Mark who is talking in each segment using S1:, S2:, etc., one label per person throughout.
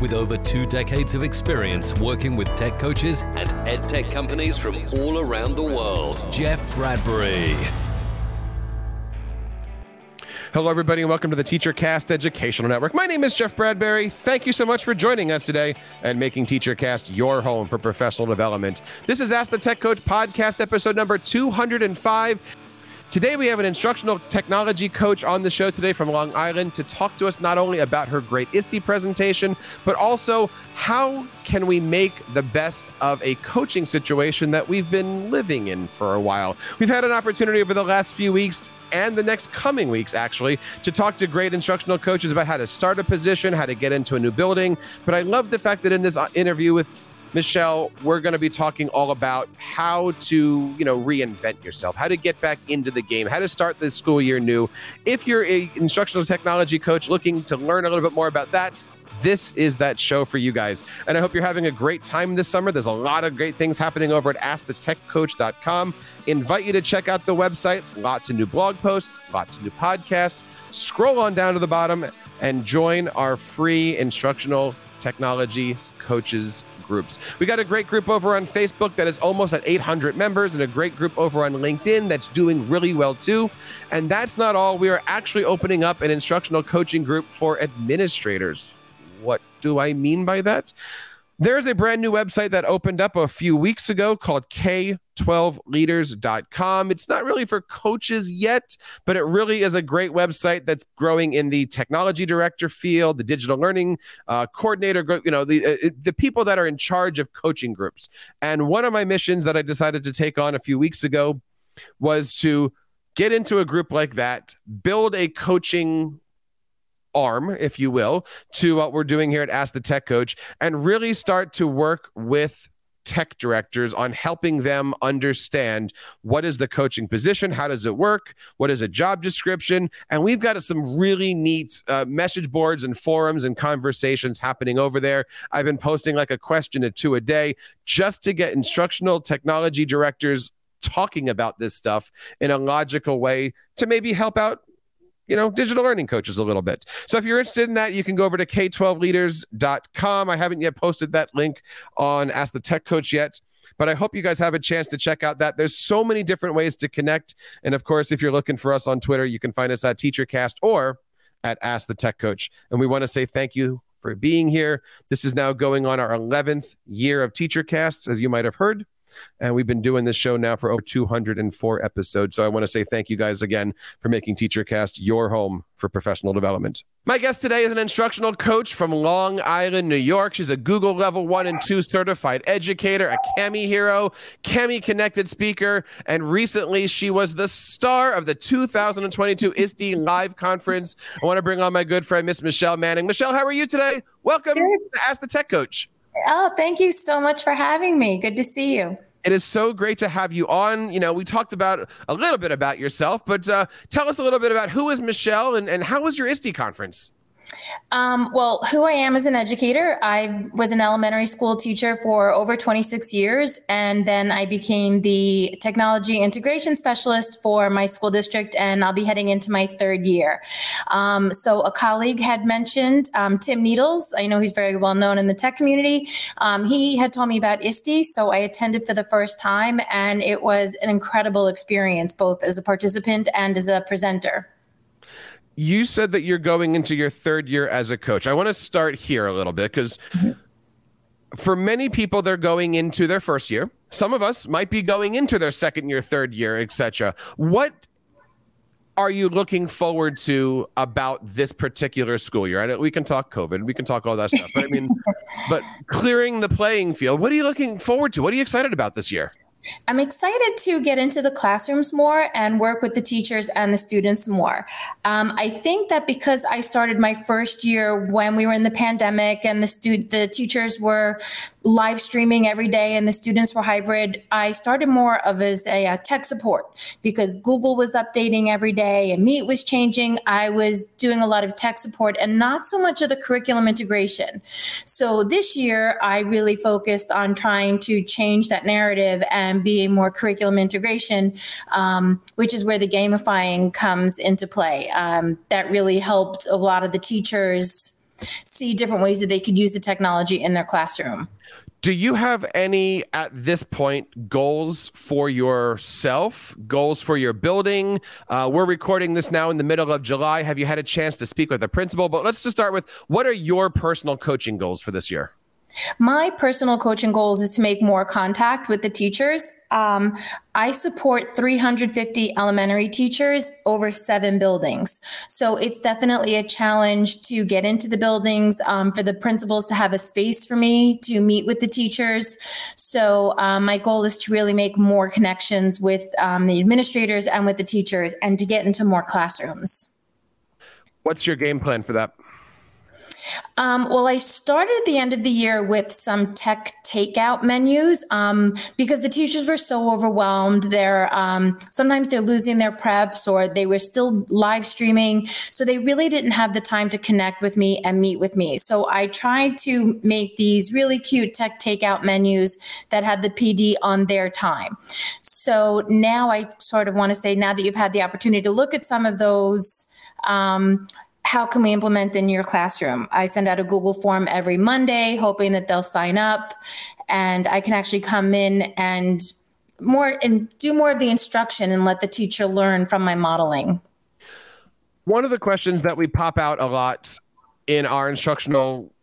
S1: with over two decades of experience working with tech coaches and ed tech companies from all around the world, Jeff Bradbury.
S2: Hello, everybody, and welcome to the TeacherCast Educational Network. My name is Jeff Bradbury. Thank you so much for joining us today and making TeacherCast your home for professional development. This is Ask the Tech Coach podcast, episode number 205. Today, we have an instructional technology coach on the show today from Long Island to talk to us not only about her great ISTE presentation, but also how can we make the best of a coaching situation that we've been living in for a while. We've had an opportunity over the last few weeks and the next coming weeks, actually, to talk to great instructional coaches about how to start a position, how to get into a new building. But I love the fact that in this uh, interview with Michelle, we're going to be talking all about how to, you know, reinvent yourself, how to get back into the game, how to start the school year new. If you're a instructional technology coach looking to learn a little bit more about that, this is that show for you guys. And I hope you're having a great time this summer. There's a lot of great things happening over at askthetechcoach.com. Invite you to check out the website. Lots of new blog posts, lots of new podcasts. Scroll on down to the bottom and join our free instructional technology coaches groups. We got a great group over on Facebook that is almost at 800 members, and a great group over on LinkedIn that's doing really well too. And that's not all. We are actually opening up an instructional coaching group for administrators. What do I mean by that? There's a brand new website that opened up a few weeks ago called K12leaders.com. It's not really for coaches yet, but it really is a great website that's growing in the technology director field, the digital learning uh, coordinator, you know, the uh, the people that are in charge of coaching groups. And one of my missions that I decided to take on a few weeks ago was to get into a group like that, build a coaching arm, if you will, to what we're doing here at Ask the Tech Coach and really start to work with tech directors on helping them understand what is the coaching position, how does it work, what is a job description, and we've got some really neat uh, message boards and forums and conversations happening over there. I've been posting like a question or two a day just to get instructional technology directors talking about this stuff in a logical way to maybe help out you know, digital learning coaches a little bit. So if you're interested in that, you can go over to k12leaders.com. I haven't yet posted that link on Ask the Tech Coach yet, but I hope you guys have a chance to check out that. There's so many different ways to connect. And of course, if you're looking for us on Twitter, you can find us at TeacherCast or at Ask the Tech Coach. And we want to say thank you for being here. This is now going on our 11th year of TeacherCasts, as you might have heard. And we've been doing this show now for over 204 episodes. So I want to say thank you guys again for making TeacherCast your home for professional development. My guest today is an instructional coach from Long Island, New York. She's a Google Level 1 and 2 certified educator, a Kami hero, Kami connected speaker, and recently she was the star of the 2022 ISTE Live Conference. I want to bring on my good friend, Miss Michelle Manning. Michelle, how are you today? Welcome good. to Ask the Tech Coach.
S3: Oh, thank you so much for having me. Good to see you.
S2: It is so great to have you on. You know, we talked about a little bit about yourself, but uh, tell us a little bit about who is Michelle and, and how was your ISTE conference?
S3: Um, well, who I am as an educator, I was an elementary school teacher for over 26 years, and then I became the technology integration specialist for my school district, and I'll be heading into my third year. Um, so, a colleague had mentioned um, Tim Needles. I know he's very well known in the tech community. Um, he had told me about ISTE, so I attended for the first time, and it was an incredible experience, both as a participant and as a presenter
S2: you said that you're going into your third year as a coach. I want to start here a little bit because mm-hmm. for many people, they're going into their first year. Some of us might be going into their second year, third year, etc. What are you looking forward to about this particular school year? I know we can talk COVID, we can talk all that stuff, but I mean, but clearing the playing field. What are you looking forward to? What are you excited about this year?
S3: I'm excited to get into the classrooms more and work with the teachers and the students more. Um, I think that because I started my first year when we were in the pandemic and the stu- the teachers were live streaming every day and the students were hybrid, I started more of as a, a tech support because Google was updating every day and Meet was changing. I was doing a lot of tech support and not so much of the curriculum integration. So this year, I really focused on trying to change that narrative and be more curriculum integration, um, which is where the gamifying comes into play. Um, that really helped a lot of the teachers see different ways that they could use the technology in their classroom.
S2: Do you have any at this point goals for yourself, goals for your building? Uh, we're recording this now in the middle of July. Have you had a chance to speak with the principal? But let's just start with what are your personal coaching goals for this year?
S3: My personal coaching goals is to make more contact with the teachers. Um, I support 350 elementary teachers over seven buildings. So it's definitely a challenge to get into the buildings, um, for the principals to have a space for me to meet with the teachers. So um, my goal is to really make more connections with um, the administrators and with the teachers and to get into more classrooms.
S2: What's your game plan for that?
S3: Um, well, I started the end of the year with some tech takeout menus um, because the teachers were so overwhelmed. They're um, sometimes they're losing their preps or they were still live streaming, so they really didn't have the time to connect with me and meet with me. So I tried to make these really cute tech takeout menus that had the PD on their time. So now I sort of want to say, now that you've had the opportunity to look at some of those. Um, how can we implement in your classroom? I send out a Google form every Monday, hoping that they'll sign up and I can actually come in and more and do more of the instruction and let the teacher learn from my modeling.
S2: One of the questions that we pop out a lot in our instructional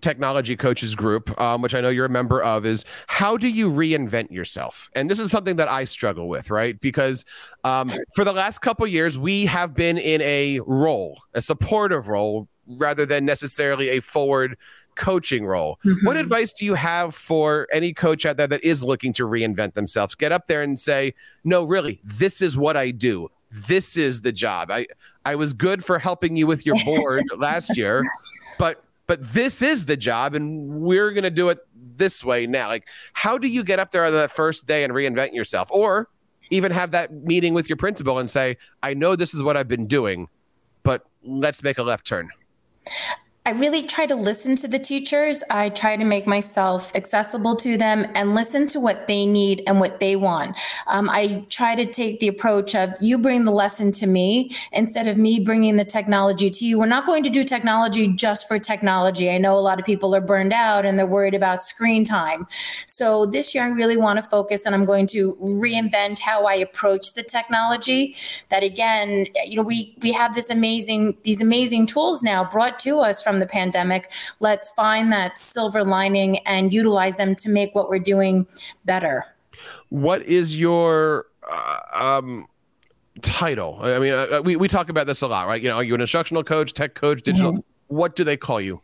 S2: technology coaches group, um, which I know you're a member of, is how do you reinvent yourself? And this is something that I struggle with, right? Because um, for the last couple years, we have been in a role, a supportive role, rather than necessarily a forward coaching role. Mm-hmm. What advice do you have for any coach out there that is looking to reinvent themselves? Get up there and say, no, really, this is what I do. This is the job. I, I was good for helping you with your board last year, but but this is the job and we're going to do it this way now. Like how do you get up there on that first day and reinvent yourself? Or even have that meeting with your principal and say i know this is what i've been doing but let's make a left turn
S3: I really try to listen to the teachers. I try to make myself accessible to them and listen to what they need and what they want. Um, I try to take the approach of you bring the lesson to me instead of me bringing the technology to you. We're not going to do technology just for technology. I know a lot of people are burned out and they're worried about screen time. So this year, I really want to focus and I'm going to reinvent how I approach the technology. That again, you know, we we have this amazing these amazing tools now brought to us from from the pandemic. Let's find that silver lining and utilize them to make what we're doing better.
S2: What is your uh, um, title? I mean, uh, we, we talk about this a lot, right? You know, are you an instructional coach, tech coach, digital? Mm-hmm. What do they call you?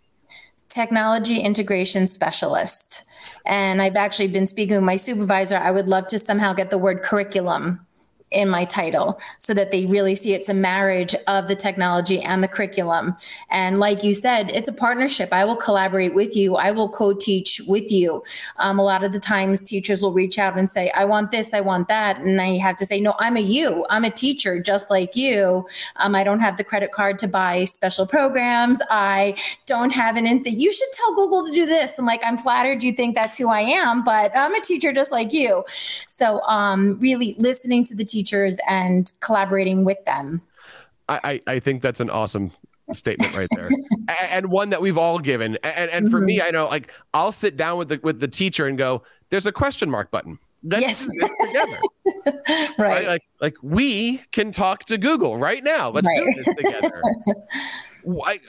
S3: Technology integration specialist. And I've actually been speaking with my supervisor. I would love to somehow get the word curriculum in my title so that they really see it's a marriage of the technology and the curriculum. And like you said, it's a partnership. I will collaborate with you, I will co teach with you. Um, a lot of the times, teachers will reach out and say, I want this, I want that. And I have to say, No, I'm a you, I'm a teacher just like you. Um, I don't have the credit card to buy special programs. I don't have an, in- you should tell Google to do this. I'm like, I'm flattered you think that's who I am, but I'm a teacher just like you. So, um, really listening to the teacher teachers and collaborating with them.
S2: I, I think that's an awesome statement right there and one that we've all given and, and for mm-hmm. me i know like i'll sit down with the with the teacher and go there's a question mark button let's yes. do this together right. right. like like we can talk to google right now let's right. do this together I,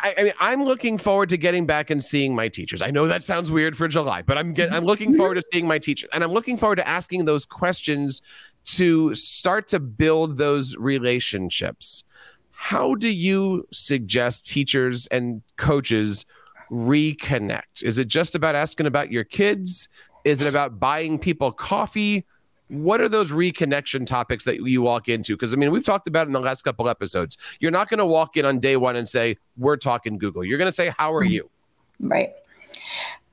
S2: I, mean, I'm looking forward to getting back and seeing my teachers. I know that sounds weird for July, but I'm get, I'm looking forward to seeing my teachers, and I'm looking forward to asking those questions to start to build those relationships. How do you suggest teachers and coaches reconnect? Is it just about asking about your kids? Is it about buying people coffee? What are those reconnection topics that you walk into? Because I mean, we've talked about in the last couple episodes. You're not going to walk in on day one and say, We're talking Google. You're going to say, How are mm-hmm. you?
S3: Right.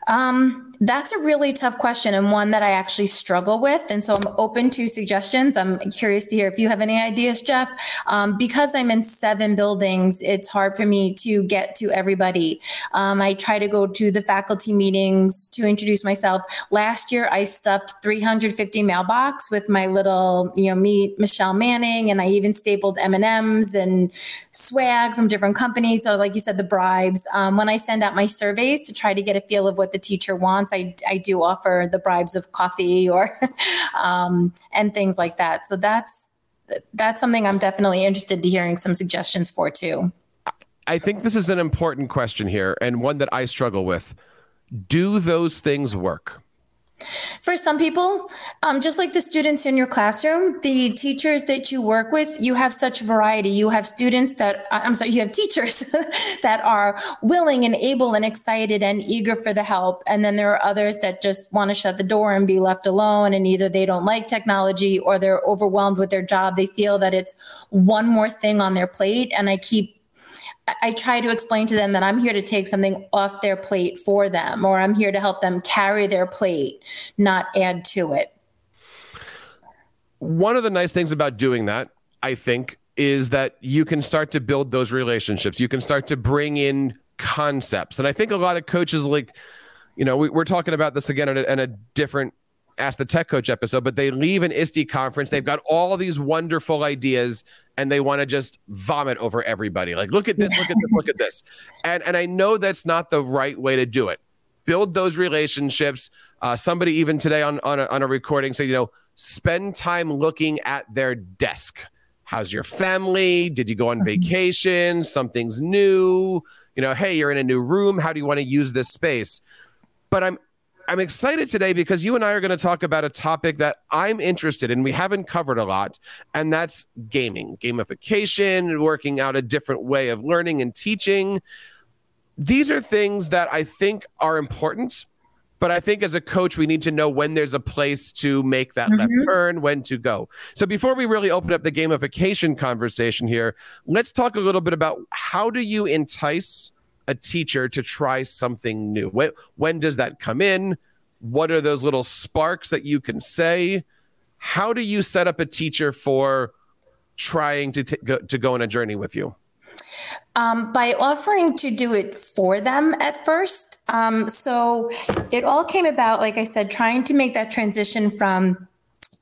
S3: Um, that's a really tough question and one that I actually struggle with. And so I'm open to suggestions. I'm curious to hear if you have any ideas, Jeff. Um, because I'm in seven buildings, it's hard for me to get to everybody. Um, I try to go to the faculty meetings to introduce myself. Last year, I stuffed 350 mailbox with my little, you know, me, Michelle Manning, and I even stapled M&Ms and swag from different companies. So like you said, the bribes. Um, when I send out my surveys to try to get a feel of what the teacher wants, I, I do offer the bribes of coffee or um, and things like that. So that's that's something I'm definitely interested to hearing some suggestions for too.
S2: I think this is an important question here and one that I struggle with. Do those things work?
S3: For some people, um, just like the students in your classroom, the teachers that you work with, you have such variety. You have students that, uh, I'm sorry, you have teachers that are willing and able and excited and eager for the help. And then there are others that just want to shut the door and be left alone. And either they don't like technology or they're overwhelmed with their job. They feel that it's one more thing on their plate. And I keep I try to explain to them that I'm here to take something off their plate for them, or I'm here to help them carry their plate, not add to it.
S2: One of the nice things about doing that, I think, is that you can start to build those relationships. You can start to bring in concepts. And I think a lot of coaches, like, you know, we, are talking about this again in a, in a different Ask the Tech Coach episode, but they leave an ISTE conference. They've got all these wonderful ideas and they want to just vomit over everybody. Like, look at this, look at this, look at this. And and I know that's not the right way to do it. Build those relationships. Uh, somebody even today on on a, on a recording said, you know, spend time looking at their desk. How's your family? Did you go on mm-hmm. vacation? Something's new. You know, hey, you're in a new room. How do you want to use this space? But I'm I'm excited today because you and I are going to talk about a topic that I'm interested in. We haven't covered a lot, and that's gaming, gamification, working out a different way of learning and teaching. These are things that I think are important, but I think as a coach, we need to know when there's a place to make that mm-hmm. left turn, when to go. So before we really open up the gamification conversation here, let's talk a little bit about how do you entice a teacher to try something new? When, when does that come in? What are those little sparks that you can say? How do you set up a teacher for trying to, t- go, to go on a journey with you?
S3: Um, by offering to do it for them at first. Um, so it all came about, like I said, trying to make that transition from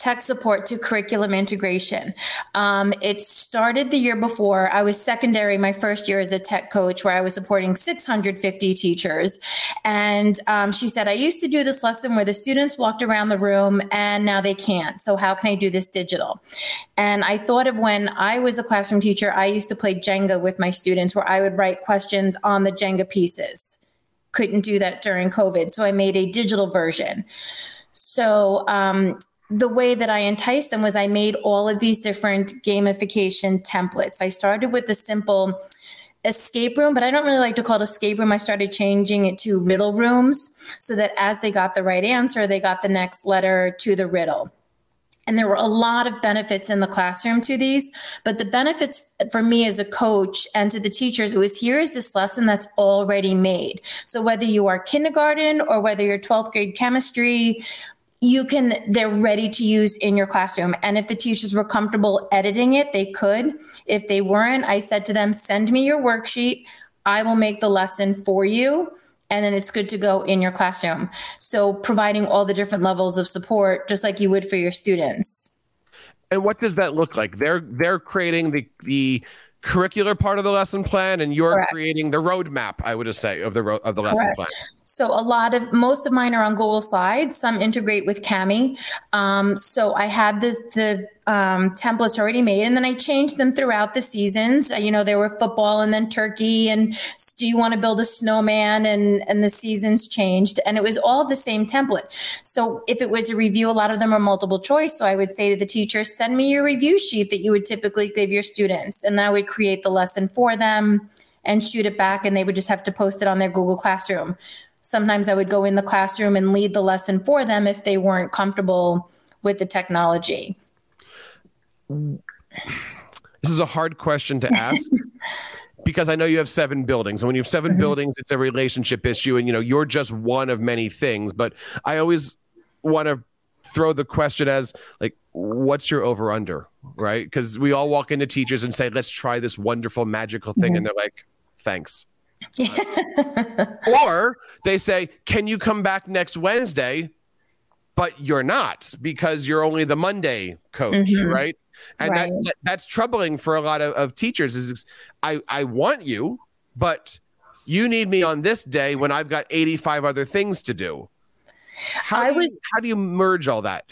S3: tech support to curriculum integration. Um, it started the year before. I was secondary my first year as a tech coach, where I was supporting 650 teachers. And um, she said, I used to do this lesson where the students walked around the room and now they can't. So, how can I do this digital? And I thought of when I was a classroom teacher, I used to play Jenga with my students, where I would write questions on the Jenga pieces. Couldn't do that during COVID. So, I made a digital version. So um, the way that I enticed them was I made all of these different gamification templates. I started with the simple escape room, but I don't really like to call it escape room. I started changing it to riddle rooms so that as they got the right answer, they got the next letter to the riddle. And there were a lot of benefits in the classroom to these, but the benefits for me as a coach and to the teachers was here is this lesson that's already made. So whether you are kindergarten or whether you're 12th grade chemistry, you can they're ready to use in your classroom. And if the teachers were comfortable editing it they could. If they weren't i said to them send me your worksheet. I will make the lesson for you and then it's good to go in your classroom. So providing all the different levels of support just like you would for your students.
S2: And what does that look like? They're they're creating the the curricular part of the lesson plan and you're Correct. creating the roadmap i would say of the ro- of the lesson Correct. plan
S3: so a lot of most of mine are on Google Slides. Some integrate with Kami. Um, so I have this the um, templates already made, and then I changed them throughout the seasons. Uh, you know, there were football and then turkey, and do you want to build a snowman? And and the seasons changed, and it was all the same template. So if it was a review, a lot of them are multiple choice. So I would say to the teacher, send me your review sheet that you would typically give your students, and I would create the lesson for them and shoot it back, and they would just have to post it on their Google Classroom sometimes I would go in the classroom and lead the lesson for them if they weren't comfortable with the technology.
S2: This is a hard question to ask. because I know you have seven buildings, and when you have 7 mm-hmm. buildings, it's a relationship issue, and you know you're just one of many things. But I always want to throw the question as like, what's your over under, right? Because we all walk into teachers and say, let's try this wonderful magical thing, mm-hmm. and they're like, thanks. or they say, can you come back next Wednesday? But you're not because you're only the Monday coach, mm-hmm. right? and right. that, that, that's troubling for a lot of, of teachers is I, I want you but you need me on this day when i've got 85 other things to do how I was you, how do you merge all that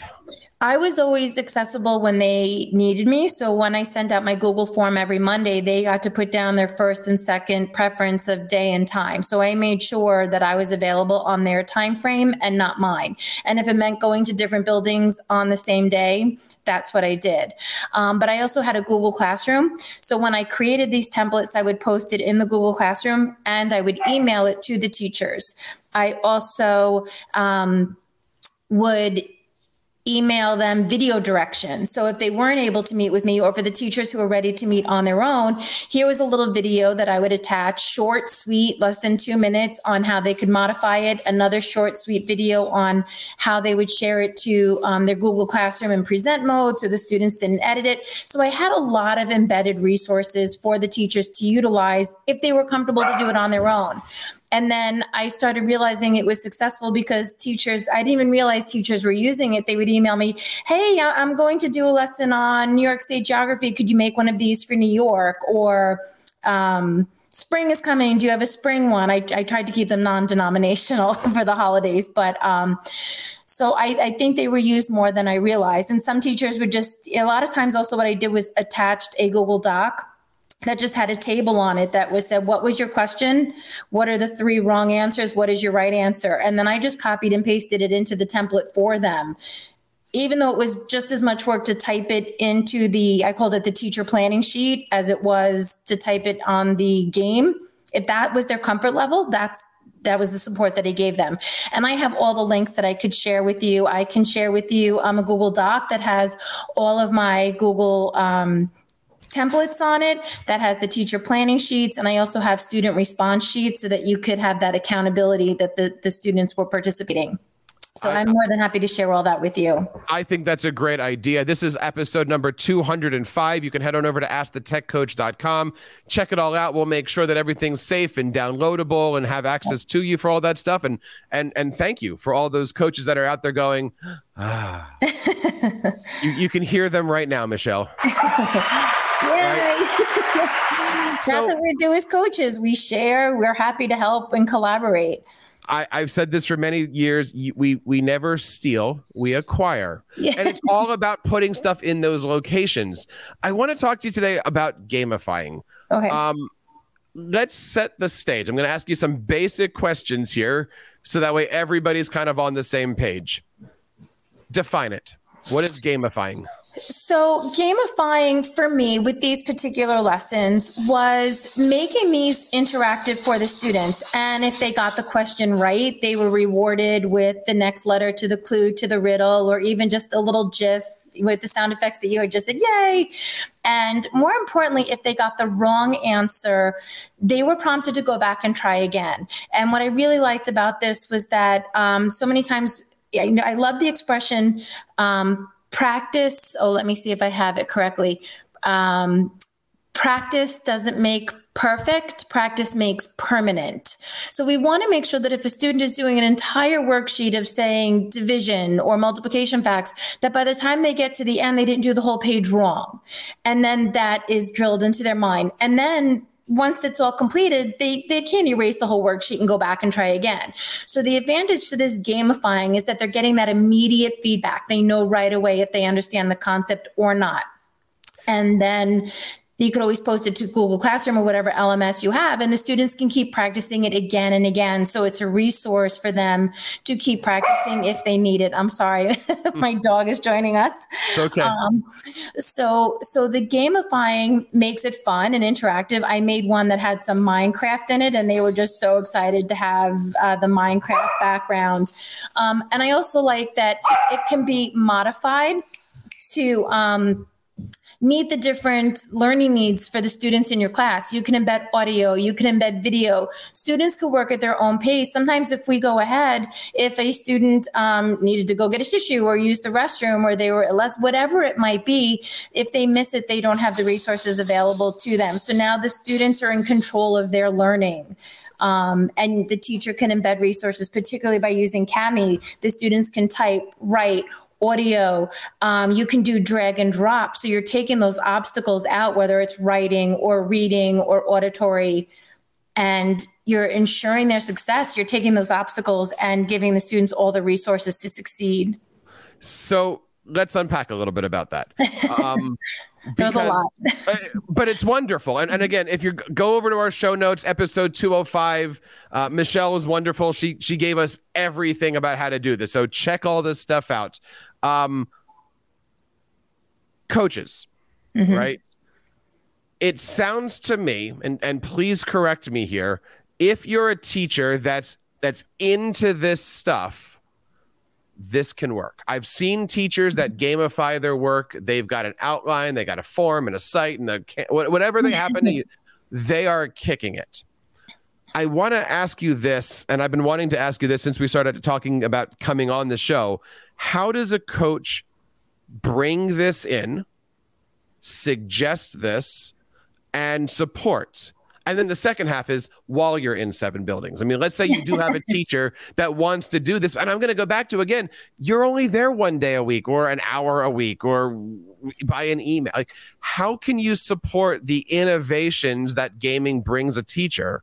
S3: I was always accessible when they needed me. So when I sent out my Google form every Monday, they got to put down their first and second preference of day and time. So I made sure that I was available on their time frame and not mine. And if it meant going to different buildings on the same day, that's what I did. Um, but I also had a Google Classroom. So when I created these templates, I would post it in the Google Classroom and I would email it to the teachers. I also um, would email them video directions. So if they weren't able to meet with me or for the teachers who are ready to meet on their own, here was a little video that I would attach, short, sweet, less than two minutes on how they could modify it, another short, sweet video on how they would share it to um, their Google Classroom in present mode so the students didn't edit it. So I had a lot of embedded resources for the teachers to utilize if they were comfortable to do it on their own. And then I started realizing it was successful because teachers, I didn't even realize teachers were using it. They would email me, Hey, I'm going to do a lesson on New York State geography. Could you make one of these for New York? Or, um, spring is coming. Do you have a spring one? I, I tried to keep them non denominational for the holidays, but, um, so I, I, think they were used more than I realized. And some teachers would just, a lot of times also what I did was attached a Google Doc that just had a table on it that was said, What was your question? What are the three wrong answers? What is your right answer? And then I just copied and pasted it into the template for them. Even though it was just as much work to type it into the, I called it the teacher planning sheet as it was to type it on the game. If that was their comfort level, that's that was the support that I gave them. And I have all the links that I could share with you. I can share with you um, a Google Doc that has all of my Google um, templates on it that has the teacher planning sheets. And I also have student response sheets so that you could have that accountability that the, the students were participating. So I, am more than happy to share all that with you.
S2: I think that's a great idea. This is episode number 205. You can head on over to askthetechcoach.com. Check it all out. We'll make sure that everything's safe and downloadable and have access to you for all that stuff. And and and thank you for all those coaches that are out there going, ah. you, you can hear them right now, Michelle.
S3: That's so, what we do as coaches. We share, we're happy to help and collaborate.
S2: I, have said this for many years. We we never steal, we acquire, yeah. and it's all about putting stuff in those locations. I want to talk to you today about gamifying.
S3: Okay.
S2: Um, let's set the stage. I'm going to ask you some basic questions here, so that way everybody's kind of on the same page. Define it. What is gamifying?
S3: So, gamifying for me with these particular lessons was making these interactive for the students. And if they got the question right, they were rewarded with the next letter to the clue to the riddle, or even just a little GIF with the sound effects that you had just said, yay. And more importantly, if they got the wrong answer, they were prompted to go back and try again. And what I really liked about this was that um, so many times, I, I love the expression, um, practice oh let me see if i have it correctly. Um, practice doesn't make perfect practice makes permanent. So we want to make sure that if a student is doing an entire worksheet of saying division or multiplication facts that by the time they get to the end they didn't do the whole page wrong. And then that is drilled into their mind. And then once it's all completed, they, they can't erase the whole worksheet and go back and try again. So the advantage to this gamifying is that they're getting that immediate feedback. They know right away if they understand the concept or not. And then you could always post it to Google Classroom or whatever LMS you have, and the students can keep practicing it again and again. So it's a resource for them to keep practicing if they need it. I'm sorry, my dog is joining us.
S2: It's okay. Um,
S3: so so the gamifying makes it fun and interactive. I made one that had some Minecraft in it, and they were just so excited to have uh, the Minecraft background. Um, and I also like that it can be modified to um, meet the different learning needs for the students in your class. You can embed audio, you can embed video. Students could work at their own pace. Sometimes, if we go ahead, if a student um, needed to go get a tissue or use the restroom or they were less, whatever it might be, if they miss it, they don't have the resources available to them. So now the students are in control of their learning. Um, and the teacher can embed resources, particularly by using Kami. The students can type, write, audio. Um, you can do drag and drop. So you're taking those obstacles out, whether it's writing or reading or auditory, and you're ensuring their success. You're taking those obstacles and giving the students all the resources to succeed.
S2: So let's unpack a little bit about that. Um,
S3: because, a lot.
S2: but it's wonderful. And, and again, if you go over to our show notes, episode 205, uh, Michelle was wonderful. She she gave us everything about how to do this. So check all this stuff out. Um, coaches, mm-hmm. right? It sounds to me, and and please correct me here, if you're a teacher that's that's into this stuff, this can work. I've seen teachers that gamify their work. They've got an outline, they got a form and a site, and the whatever they happen to, they are kicking it. I want to ask you this, and I've been wanting to ask you this since we started talking about coming on the show. How does a coach bring this in, suggest this, and support? And then the second half is while you're in seven buildings. I mean, let's say you do have a teacher that wants to do this. And I'm going to go back to again, you're only there one day a week or an hour a week or by an email. Like, how can you support the innovations that gaming brings a teacher?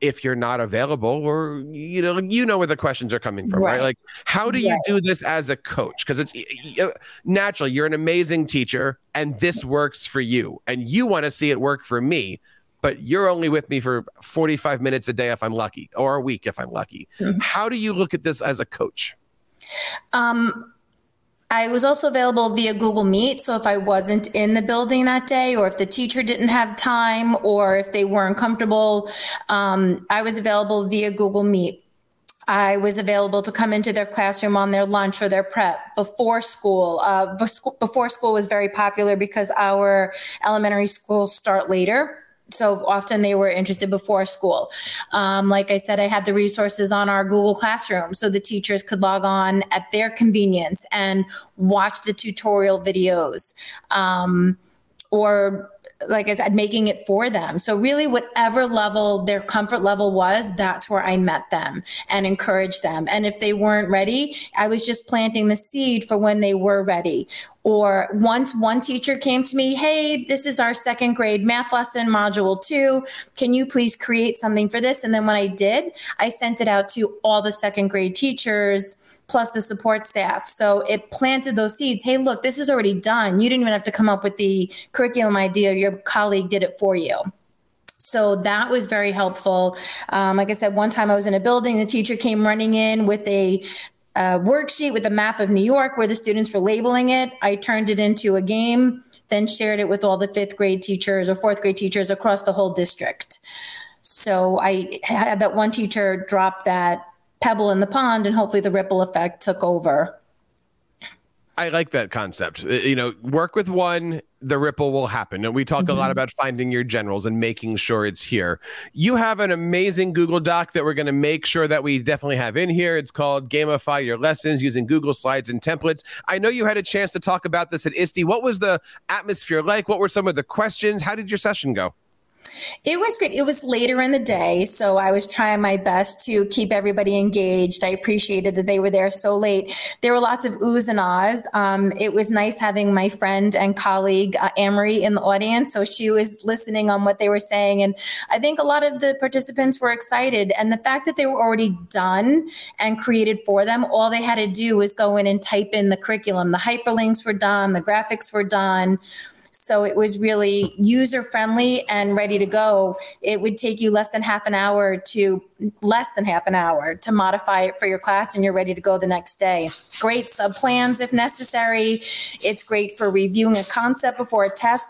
S2: If you're not available or you know you know where the questions are coming from right, right? like how do you right. do this as a coach because it's naturally you're an amazing teacher and this works for you and you want to see it work for me but you're only with me for 45 minutes a day if i'm lucky or a week if i'm lucky mm-hmm. how do you look at this as a coach
S3: um I was also available via Google Meet. So if I wasn't in the building that day, or if the teacher didn't have time, or if they weren't comfortable, um, I was available via Google Meet. I was available to come into their classroom on their lunch or their prep before school. Uh, before school was very popular because our elementary schools start later so often they were interested before school. Um, like I said, I had the resources on our Google Classroom so the teachers could log on at their convenience and watch the tutorial videos um, or like I said, making it for them. So really whatever level their comfort level was, that's where I met them and encouraged them. And if they weren't ready, I was just planting the seed for when they were ready. Or once one teacher came to me, hey, this is our second grade math lesson, module two. Can you please create something for this? And then when I did, I sent it out to all the second grade teachers plus the support staff. So it planted those seeds. Hey, look, this is already done. You didn't even have to come up with the curriculum idea. Your colleague did it for you. So that was very helpful. Um, like I said, one time I was in a building, the teacher came running in with a worksheet with a map of New York where the students were labeling it. I turned it into a game, then shared it with all the fifth grade teachers or fourth grade teachers across the whole district. So I had that one teacher drop that pebble in the pond and hopefully the ripple effect took over.
S2: I like that concept. Uh, you know, work with one, the ripple will happen. And we talk mm-hmm. a lot mm-hmm. about finding your generals and making sure it's here. You have an amazing Google Doc that we're going to make sure that we definitely have in here. It's called Gamify Your Lessons using Google Slides and templates. I know you had a chance to talk about this at ISTE. What was the atmosphere like? What were some of the questions? How did your session go?
S3: It was great. It was later in the day, so I was trying my best to keep everybody engaged. I appreciated that they were there so late. There were lots of oohs and ahs. Um, it was nice having my friend and colleague uh, Amory in the audience, so she was listening on what they were saying, and I think a lot of the participants were excited. And the fact that they were already done and created for them, all they had to do was go in and type in the curriculum. The hyperlinks were done, the graphics were done So it was really user friendly and ready to go. It would take you less than half an hour to less than half an hour to modify it for your class and you're ready to go the next day. Great sub plans if necessary. It's great for reviewing a concept before a test.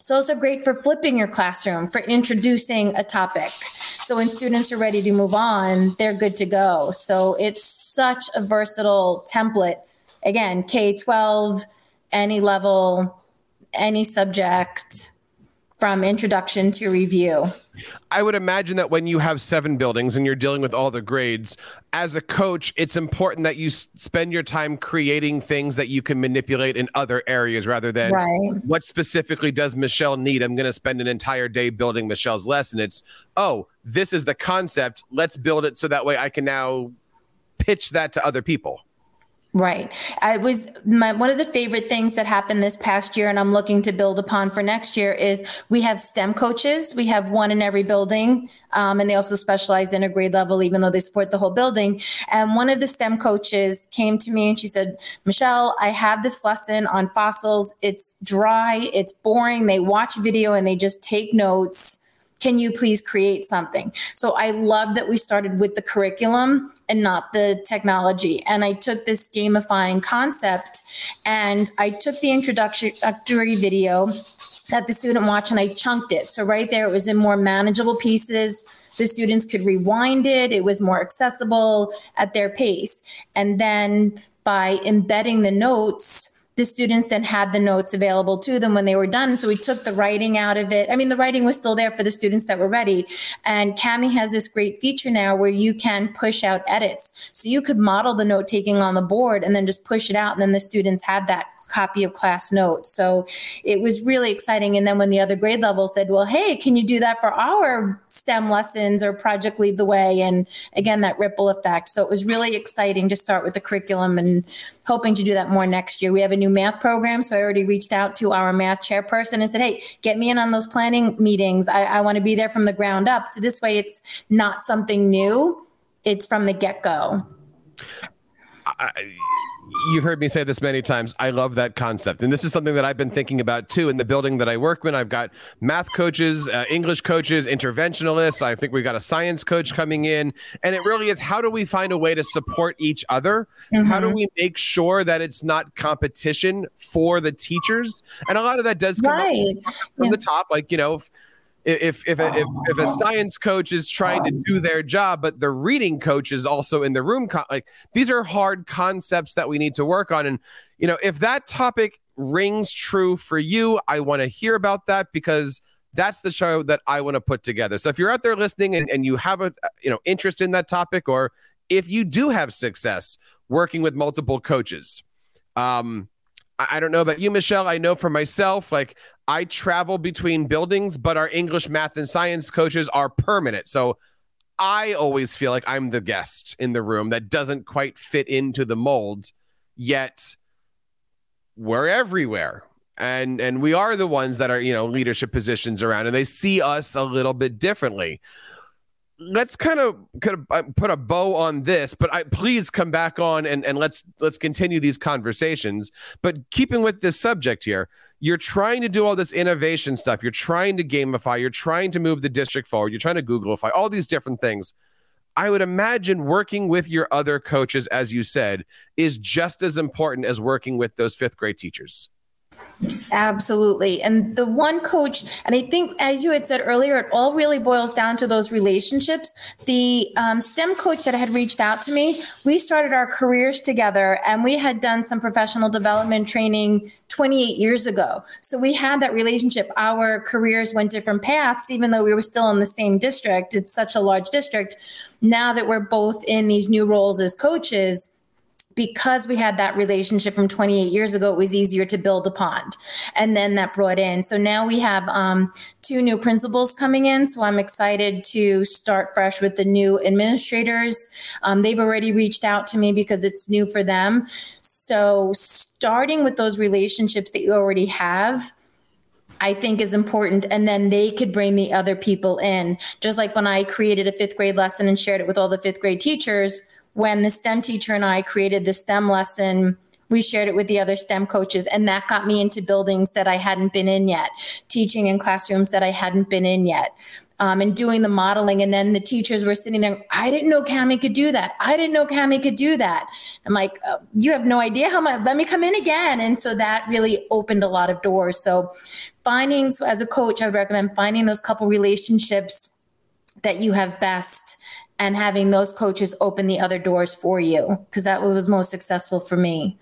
S3: It's also great for flipping your classroom, for introducing a topic. So when students are ready to move on, they're good to go. So it's such a versatile template. Again, K 12, any level, any subject from introduction to review.
S2: I would imagine that when you have seven buildings and you're dealing with all the grades, as a coach, it's important that you s- spend your time creating things that you can manipulate in other areas rather than
S3: Right.
S2: what specifically does Michelle need? I'm going to spend an entire day building Michelle's lesson. It's, oh, this is the concept. Let's build it so that way I can now pitch that to other people.
S3: Right. I was my one of the favorite things that happened this past year, and I'm looking to build upon for next year is we have STEM coaches. We have one in every building, um, and they also specialize in a grade level, even though they support the whole building. And one of the STEM coaches came to me and she said, "Michelle, I have this lesson on fossils. It's dry, it's boring. They watch video and they just take notes." Can you please create something? So I love that we started with the curriculum and not the technology. And I took this gamifying concept and I took the introductory video that the student watched and I chunked it. So right there, it was in more manageable pieces. The students could rewind it. It was more accessible at their pace. And then by embedding the notes, the students then had the notes available to them when they were done. So we took the writing out of it. I mean, the writing was still there for the students that were ready. And Kami has this great feature now where you can push out edits. So you could model the note taking on the board and then just push it out. And then the students had that copy of class notes. So it was really exciting. And then when the other grade level said, well, hey, can you do that for our STEM lessons or Project Lead the Way? And again, that ripple effect. So it was really exciting to start with the curriculum and hoping to do that more next year. We have a new math program. So I already reached out to our math chairperson and said, hey, get me in on those planning meetings. I, I want to be there from the ground up. So this way it's not something new, it's from the get go.
S2: You've heard me say this many times. I love that concept. And this is something that I've been thinking about too in the building that I work in. I've got math coaches, uh, English coaches, interventionalists. I think we've got a science coach coming in. And it really is how do we find a way to support each other? Mm-hmm. How do we make sure that it's not competition for the teachers? And a lot of that does come right. from yeah. the top. Like, you know, if if a, if, if a science coach is trying to do their job, but the reading coach is also in the room, like these are hard concepts that we need to work on. And you know, if that topic rings true for you, I want to hear about that because that's the show that I want to put together. So if you're out there listening and, and you have a you know interest in that topic, or if you do have success working with multiple coaches, um, I don't know about you, Michelle. I know for myself, like I travel between buildings, but our English, math, and science coaches are permanent. So I always feel like I'm the guest in the room that doesn't quite fit into the mold, yet we're everywhere. And and we are the ones that are, you know, leadership positions around and they see us a little bit differently let's kind of kind of uh, put a bow on this but i please come back on and and let's let's continue these conversations. But keeping with this subject here you're trying to do all this innovation stuff. You're trying to gamify. You're trying to move the district forward. You're trying to Googleify all these different things. I would imagine working with your other coaches as you said is just as important as working with those fifth grade teachers
S3: Absolutely. And the one coach, and I think, as you had said earlier, it all really boils down to those relationships. The um, STEM coach that had reached out to me, we started our careers together and we had done some professional development training 28 years ago. So we had that relationship. Our careers went different paths, even though we were still in the same district. It's such a large district. Now that we're both in these new roles as coaches, because we had that relationship from 28 years ago, it was easier to build upon. And then that brought in. So now we have um, two new principals coming in. So I'm excited to start fresh with the new administrators. Um, they've already reached out to me because it's new for them. So starting with those relationships that you already have. I think is important. And then they could bring the other people in. Just like when I created a fifth grade lesson and shared it with all the fifth grade teachers, when the STEM teacher and I created the STEM lesson we shared it with the other STEM coaches, and that got me into buildings that I hadn't been in yet, teaching in classrooms that I hadn't been in yet. Um, and doing the modeling. And then the teachers were sitting there, I didn't know Kami could do that. I didn't know Kami could do that. I'm like, oh, you have no idea how much, let me come in again. And so that really opened a lot of doors. So finding, so as a coach, I would recommend finding those couple relationships that you have best and having those coaches open the other doors for you because that was most successful for me.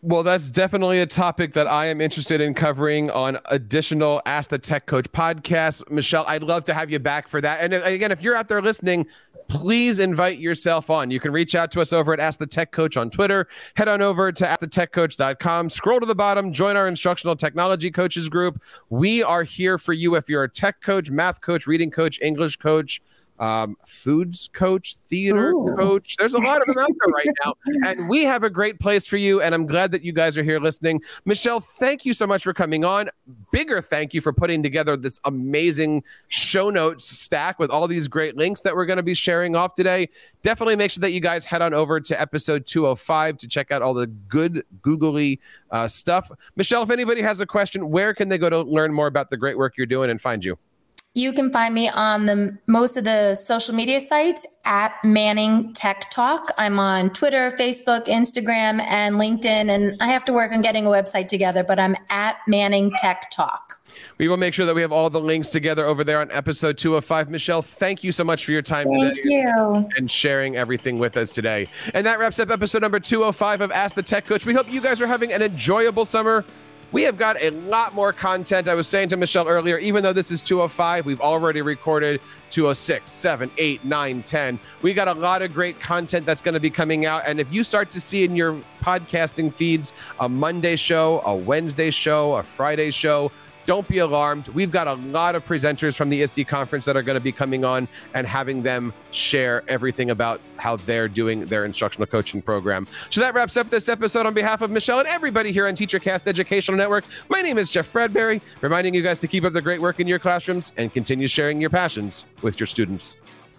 S2: Well, that's definitely a topic that I am interested in covering on additional Ask the Tech Coach podcast. Michelle, I'd love to have you back for that. And again, if you're out there listening, please invite yourself on. You can reach out to us over at Ask the Tech Coach on Twitter. Head on over to askthetechcoach.com. Scroll to the bottom, join our instructional technology coaches group. We are here for you if you're a tech coach, math coach, reading coach, English coach um, foods coach, theater Ooh. coach. There's a lot of them out there right now. And we have a great place for you. And I'm glad that you guys are here listening. Michelle, thank you so much for coming on. Bigger thank you for putting together this amazing show notes stack with all these great links that we're going to be sharing off today. Definitely make sure that you guys head on over to episode 205 to check out all the good googly uh, stuff. Michelle, if anybody has a question, where can they go to learn more about the great work you're doing and find you?
S3: You can find me on the most of the social media sites at Manning Tech Talk. I'm on Twitter, Facebook, Instagram, and LinkedIn. And I have to work on getting a website together, but I'm at Manning Tech Talk.
S2: We will make sure that we have all the links together over there on episode 205. Michelle, thank you so much for your time
S3: thank
S2: today.
S3: you.
S2: And sharing everything with us today. And that wraps up episode number 205 of Ask the Tech Coach. We hope you guys are having an enjoyable summer. We have got a lot more content. I was saying to Michelle earlier, even though this is 205, we've already recorded 206, 7, 8, 9, 10. We got a lot of great content that's going to be coming out. And if you start to see in your podcasting feeds a Monday show, a Wednesday show, a Friday show, don't be alarmed. We've got a lot of presenters from the ISTE conference that are going to be coming on and having them share everything about how they're doing their instructional coaching program. So that wraps up this episode on behalf of Michelle and everybody here on TeacherCast Educational Network. My name is Jeff Bradbury, reminding you guys to keep up the great work in your classrooms and continue sharing your passions with your students.